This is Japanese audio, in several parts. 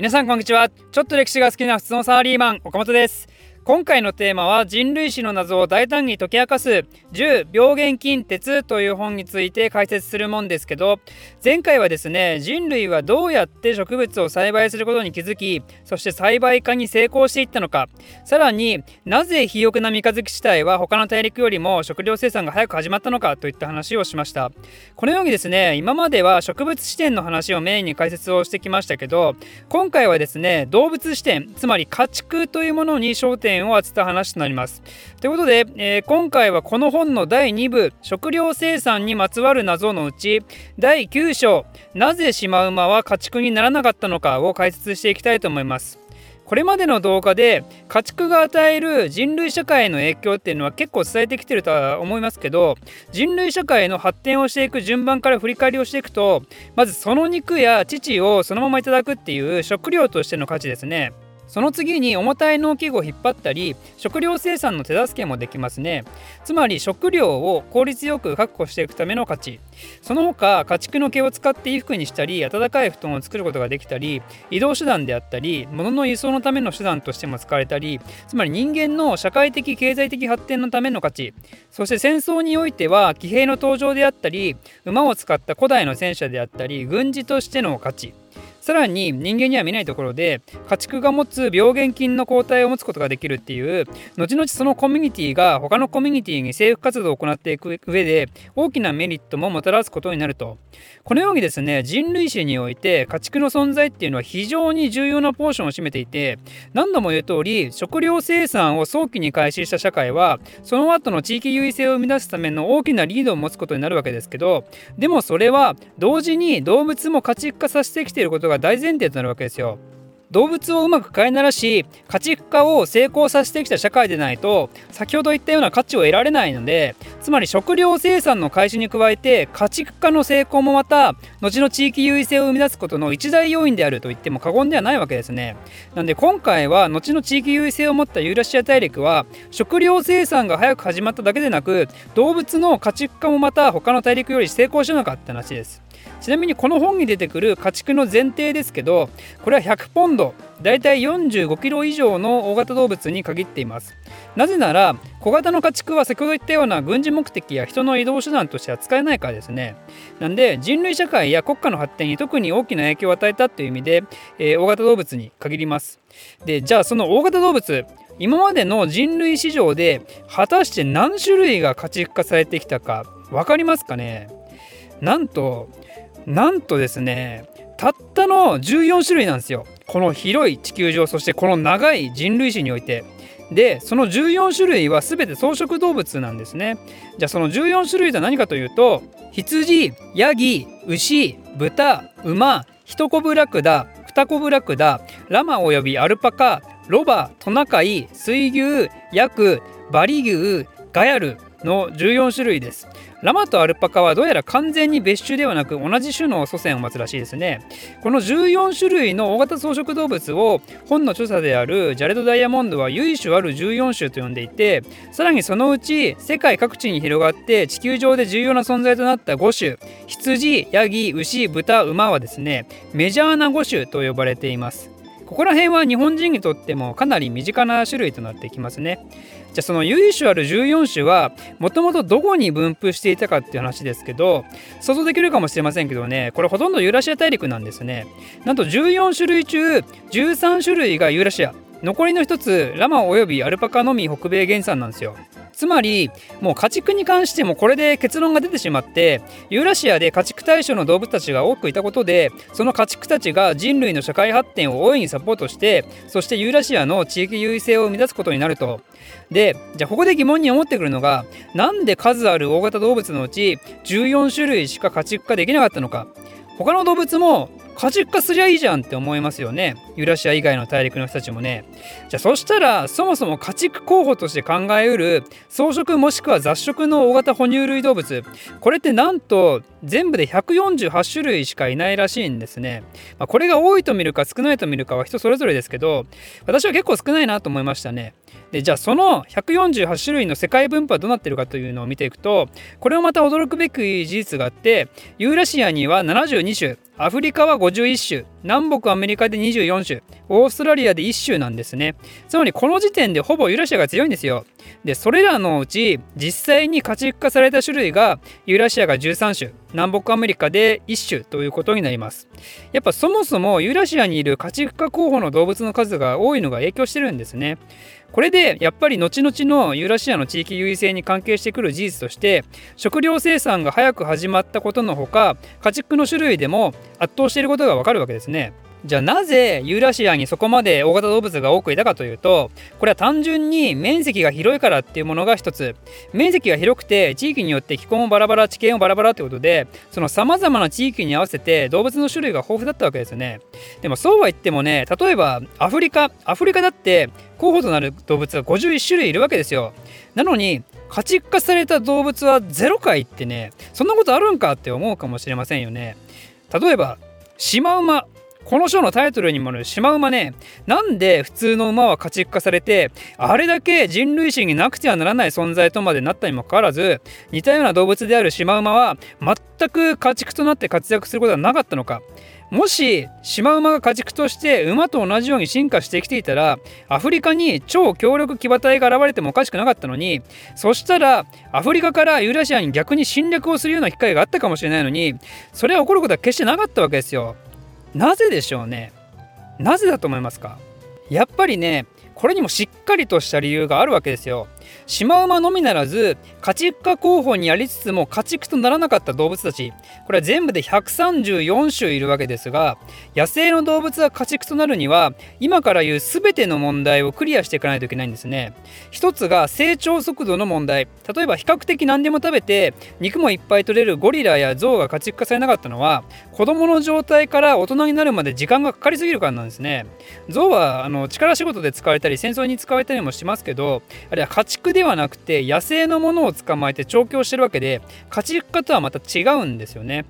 皆さんこんにちは。ちょっと歴史が好きな普通のサラリーマン岡本です。今回のテーマは人類史の謎を大胆に解き明かす10病原菌鉄という本について解説するもんですけど前回はですね人類はどうやって植物を栽培することに気づきそして栽培化に成功していったのかさらになぜ肥沃な三日月地帯は他の大陸よりも食料生産が早く始まったのかといった話をしました。このようにですね今までは植物視点の話をメインに解説をしてきましたけど今回はですね動物視点つまり家畜というものに焦点点を当てた話となります。ということで、えー、今回はこの本の第2部食料生産にまつわる謎のうち第9章なぜシマウマは家畜にならなかったのかを解説していきたいと思います。これまでの動画で家畜が与える人類社会への影響っていうのは結構伝えてきてるとは思いますけど人類社会の発展をしていく順番から振り返りをしていくとまずその肉や乳をそのままいただくっていう食料としての価値ですね。その次に重たい農機具を引っ張ったり食料生産の手助けもできますね。つまり食料を効率よく確保していくための価値。その他家畜の毛を使って衣服にしたり暖かい布団を作ることができたり移動手段であったり物の輸送のための手段としても使われたりつまり人間の社会的経済的発展のための価値。そして戦争においては騎兵の登場であったり馬を使った古代の戦車であったり軍事としての価値。さらに人間には見ないところで家畜が持つ病原菌の抗体を持つことができるっていう後々そのコミュニティが他のコミュニティに政府活動を行っていく上で大きなメリットももたらすことになると。このようにですね人類史において家畜の存在っていうのは非常に重要なポーションを占めていて何度も言う通り食料生産を早期に開始した社会はその後の地域優位性を生み出すための大きなリードを持つことになるわけですけどでもそれは同時に動物も家畜化させてきていることが大前提となるわけですよ。動物をうまく飼いならし家畜化を成功させてきた社会でないと先ほど言ったような価値を得られないのでつまり食料生産の開始に加えて家畜化の成功もまた後の地域優位性を生み出すことの一大要因であると言っても過言ではないわけですね。なんで今回は後の地域優位性を持ったユーラシア大陸は食料生産が早く始まっただけでなく動物の家畜化もまた他の大陸より成功しなかった話です。ちなみにこの本に出てくる家畜の前提ですけどこれは100ポンドだいたい45キロ以上の大型動物に限っています。なぜなら小型の家畜は先ほど言ったような軍事目的や人の移動手段としては使えないからですね。なんで人類社会や国家の発展に特に大きな影響を与えたという意味で、えー、大型動物に限ります。でじゃあその大型動物今までの人類史上で果たして何種類が家畜化されてきたか分かりますかね？なんとなんとですねたったの14種類なんですよ。この広い地球上そしてこの長い人類史において。でその14種類は全て草食動物なんですね。じゃあその14種類とは何かというと羊ヤギ牛豚馬ヒトコブラクダフタコブラクダラマおよびアルパカロバトナカイ水牛ヤクバリ牛ガヤルの14種類です。ラマとアルパカはどうやら完全に別種ではなく同じ種の祖先を待つらしいですね。この14種類の大型草食動物を本の著者であるジャレド・ダイヤモンドは由緒ある14種と呼んでいてさらにそのうち世界各地に広がって地球上で重要な存在となった5種羊ヤギ牛豚馬はですねメジャーな5種と呼ばれています。ここら辺は日本人にとってもかなり身近な種類となってきますね。じゃあその由緒ある14種はもともとどこに分布していたかっていう話ですけど想像できるかもしれませんけどねこれほとんどユーラシア大陸なんですね。なんと14種類中13種類がユーラシア残りの1つラマおよびアルパカのみ北米原産なんですよ。つまりもう家畜に関してもこれで結論が出てしまってユーラシアで家畜対象の動物たちが多くいたことでその家畜たちが人類の社会発展を大いにサポートしてそしてユーラシアの地域優位性を生み出すことになると。でじゃあここで疑問に思ってくるのがなんで数ある大型動物のうち14種類しか家畜化できなかったのか。他の動物も家畜化すりゃいいじゃんって思いますよね。ユーラシア以外の大陸の人たちもね。じゃあそしたらそもそも家畜候補として考えうる草食もしくは雑食の大型哺乳類動物。これってなんと全部で148種類しかいないらしいんですね。まあ、これが多いと見るか少ないと見るかは人それぞれですけど私は結構少ないなと思いましたね。でじゃあその148種類の世界分布はどうなってるかというのを見ていくとこれもまた驚くべき事実があってユーラシアには72種アフリカは51種南北アメリカで24種オーストラリアで1種なんですねつまりこの時点でほぼユーラシアが強いんですよでそれらのうち実際に家畜化された種類がユーラシアが13種南北アメリカで一種ということになりますやっぱそもそもユーラシアにいる家畜化候補の動物の数が多いのが影響してるんですねこれでやっぱり後々のユーラシアの地域優位性に関係してくる事実として食料生産が早く始まったことのほか家畜の種類でも圧倒していることがわかるわけですね。じゃあなぜユーラシアにそこまで大型動物が多くいたかというとこれは単純に面積が広いからっていうものが一つ。面積が広くて地域によって気候もバラバラ地形もバラバラってことでそのさまざまな地域に合わせて動物の種類が豊富だったわけですよね。でもそうは言ってもね例えばアフリカアフリカだって候補となる動物が51種類いるわけですよ。なのに家畜化された動物は0回ってねそんなことあるんかって思うかもしれませんよね。例えばシマウマ。この章のタイトルにもあるシマウマねなんで普通の馬は家畜化されてあれだけ人類史になくてはならない存在とまでなったにもかかわらず似たような動物であるシマウマは全く家畜となって活躍することはなかったのかもしシマウマが家畜として馬と同じように進化してきていたらアフリカに超強力騎馬隊が現れてもおかしくなかったのにそしたらアフリカからユーラシアに逆に侵略をするような機会があったかもしれないのにそれは起こることは決してなかったわけですよ。なぜでしょうね。なぜだと思いますか？やっぱりねこれにもしっかりとした理由があるわけですよ。シマウマのみならず家畜化候補にありつつも家畜とならなかった動物たちこれは全部で134種いるわけですが野生の動物が家畜となるには今から言う全ての問題をクリアしていかないといけないんですね。一つが成長速度の問題例えば比較的何でも食べて肉もいっぱい取れるゴリラやゾウが家畜化されなかったのは子供の状態から大人になるまで時間がかかりすぎるからなんですね。ゾウはあの力仕事で使われたり戦争に使われたりもしますけどあるいは家畜ではなくて野生のものを捕まえて調教してるわけで家畜化とはまた違うんですよね。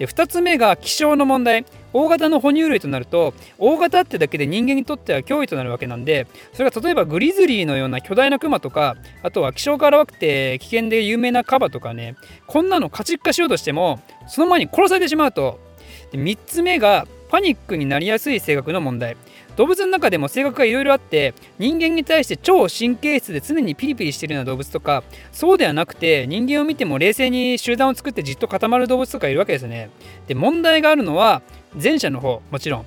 で2つ目が気象の問題大型の哺乳類となると大型ってだけで人間にとっては脅威となるわけなんでそれが例えばグリズリーのような巨大なクマとかあとは気象から悪くて危険で有名なカバとかねこんなの家畜化しようとしてもその前に殺されてしまうとで3つ目がパニックになりやすい性格の問題動物の中でも性格がいろいろあって人間に対して超神経質で常にピリピリしてるような動物とかそうではなくて人間を見ても冷静に集団を作ってじっと固まる動物とかいるわけですね。で問題があるのは前者の方もちろん。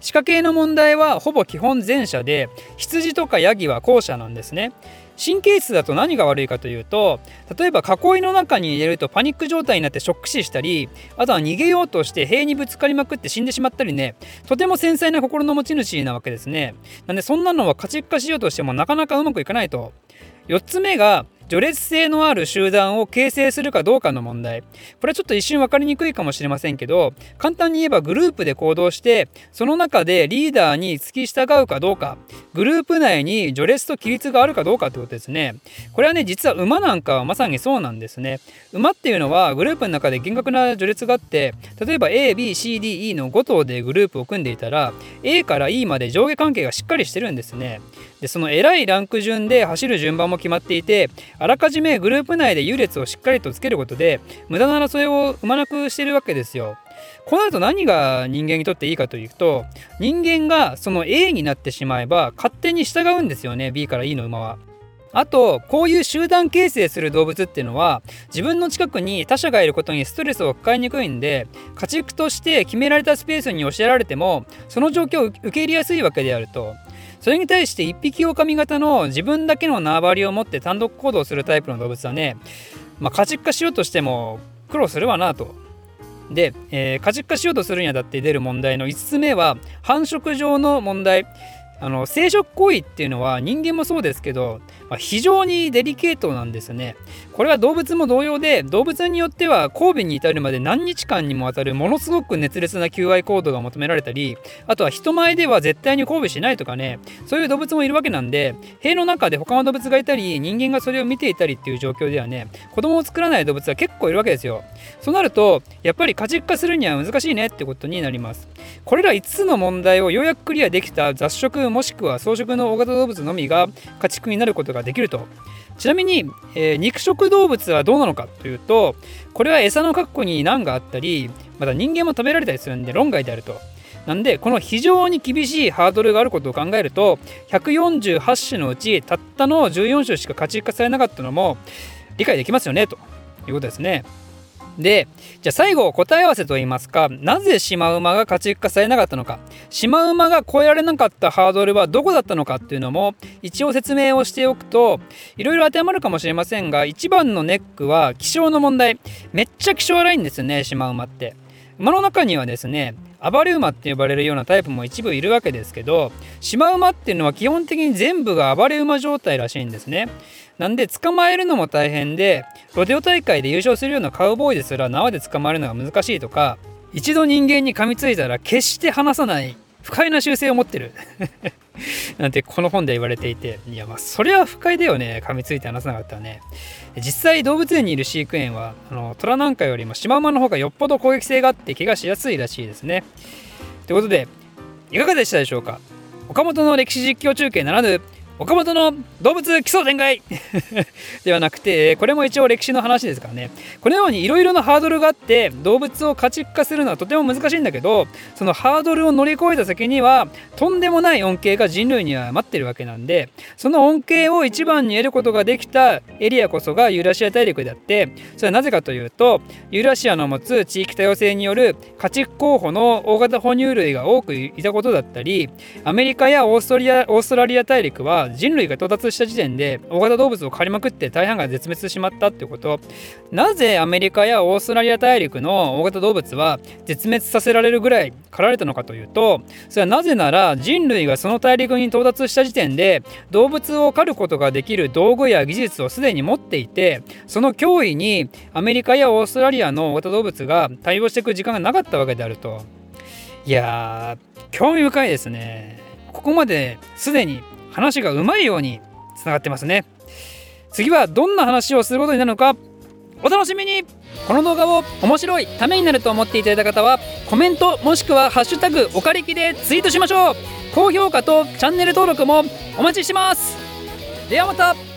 歯科系の問題はほぼ基本前者で羊とかヤギは後者なんですね。神経質だと何が悪いかというと例えば囲いの中に入れるとパニック状態になってショック死したりあとは逃げようとして塀にぶつかりまくって死んでしまったりねとても繊細な心の持ち主なわけですね。なんでそんなのは家畜化しようとしてもなかなかうまくいかないと。4つ目が序列性のある集団を形成するかどうかの問題。これはちょっと一瞬分かりにくいかもしれませんけど簡単に言えばグループで行動してその中でリーダーに付き従うかどうか。グループ内に序列と規律があるかどうかってことですね。これはね実は馬なんかはまさにそうなんですね。馬っていうのはグループの中で厳格な序列があって例えば ABCDE の5頭でグループを組んでいたら A から E まで上下関係がしっかりしてるんですね。でその偉いランク順で走る順番も決まっていてあらかじめグループ内で優劣をしっかりとつけることで無駄な争いを生まなくしてるわけですよ。こうなると何が人間にとっていいかというと人間がその A になってしまえば勝手に従うんですよね B から E の馬は。あとこういう集団形成する動物っていうのは自分の近くに他者がいることにストレスを抱えにくいんで家畜として決められたスペースに教えられてもその状況を受け入れやすいわけであると。それに対して一匹狼型の自分だけの縄張りを持って単独行動するタイプの動物はね、まあ、家畜化しようとしても苦労するわなと。で、えー、家畜化しようとするにあたって出る問題の5つ目は繁殖上の問題あの生殖行為っていうのは人間もそうですけど、まあ、非常にデリケートなんですね。これは動物も同様で動物によっては交尾に至るまで何日間にもわたるものすごく熱烈な求愛行動が求められたりあとは人前では絶対に交尾しないとかねそういう動物もいるわけなんで塀の中で他の動物がいたり人間がそれを見ていたりっていう状況ではね子供を作らない動物は結構いるわけですよ。そうなるとやっぱり家畜化するには難しいねってことになります。これら5つの問題をようやくクリアできた雑食もしくは草食の大型動物のみが家畜になることができるとちなみに、えー、肉食動物はどうなのかというとこれは餌の確保に難があったりまた人間も食べられたりするんで論外であるとなんでこの非常に厳しいハードルがあることを考えると148種のうちたったの14種しか家畜化されなかったのも理解できますよねということですね。で、じゃあ最後答え合わせといいますか、なぜシマウマが家畜化されなかったのか、シマウマが越えられなかったハードルはどこだったのかっていうのも一応説明をしておくと、いろいろ当てはまるかもしれませんが、一番のネックは気象の問題。めっちゃ気象荒いんですよね、シマウマって。馬の中にはですね、暴れ馬って呼ばれるようなタイプも一部いるわけですけど、シマウマっていうのは基本的に全部が暴れ馬状態らしいんですね。なんで捕まえるのも大変でロデオ大会で優勝するようなカウボーイですら縄で捕まえるのが難しいとか一度人間に噛みついたら決して離さない不快な習性を持ってる。なんてこの本で言われていて。いやまあそれは不快だよね。噛みついて話さなかったらね。実際動物園にいる飼育員はあの虎なんかよりもシマウマの方がよっぽど攻撃性があって怪我しやすいらしいですね。ということでいかがでしたでしょうか？岡本の歴史実況中継ならぬ岡本の動物奇想天外。ではなくてこれも一応歴史の話ですからね。このようにいろいろなハードルがあって動物を家畜化するのはとても難しいんだけどそのハードルを乗り越えた先にはとんでもない恩恵が人類には待ってるわけなんでその恩恵を一番に得ることができたエリアこそがユーラシア大陸であってそれはなぜかというとユーラシアの持つ地域多様性による家畜候補の大型哺乳類が多くいたことだったりアメリカやオーストリアオーストラリア大陸は人類が到達した時点で大型動物を狩りまくって大半が絶滅してしまったってこと。なぜアメリカやオーストラリア大陸の大型動物は絶滅させられるぐらい狩られたのかというとそれはなぜなら人類がその大陸に到達した時点で動物を狩ることができる道具や技術をすでに持っていてその脅威にアメリカやオーストラリアの大型動物が対応していく時間がなかったわけであると。いやー興味深いですね。ここまですでに話がうまいようにつながってますね。次はどんな話をすることになるのか。お楽しみに。この動画を面白いためになると思っていただいた方はコメントもしくは「ハッシュタグおかりき」でツイートしましょう。高評価とチャンネル登録もお待ちしてます。ではまた。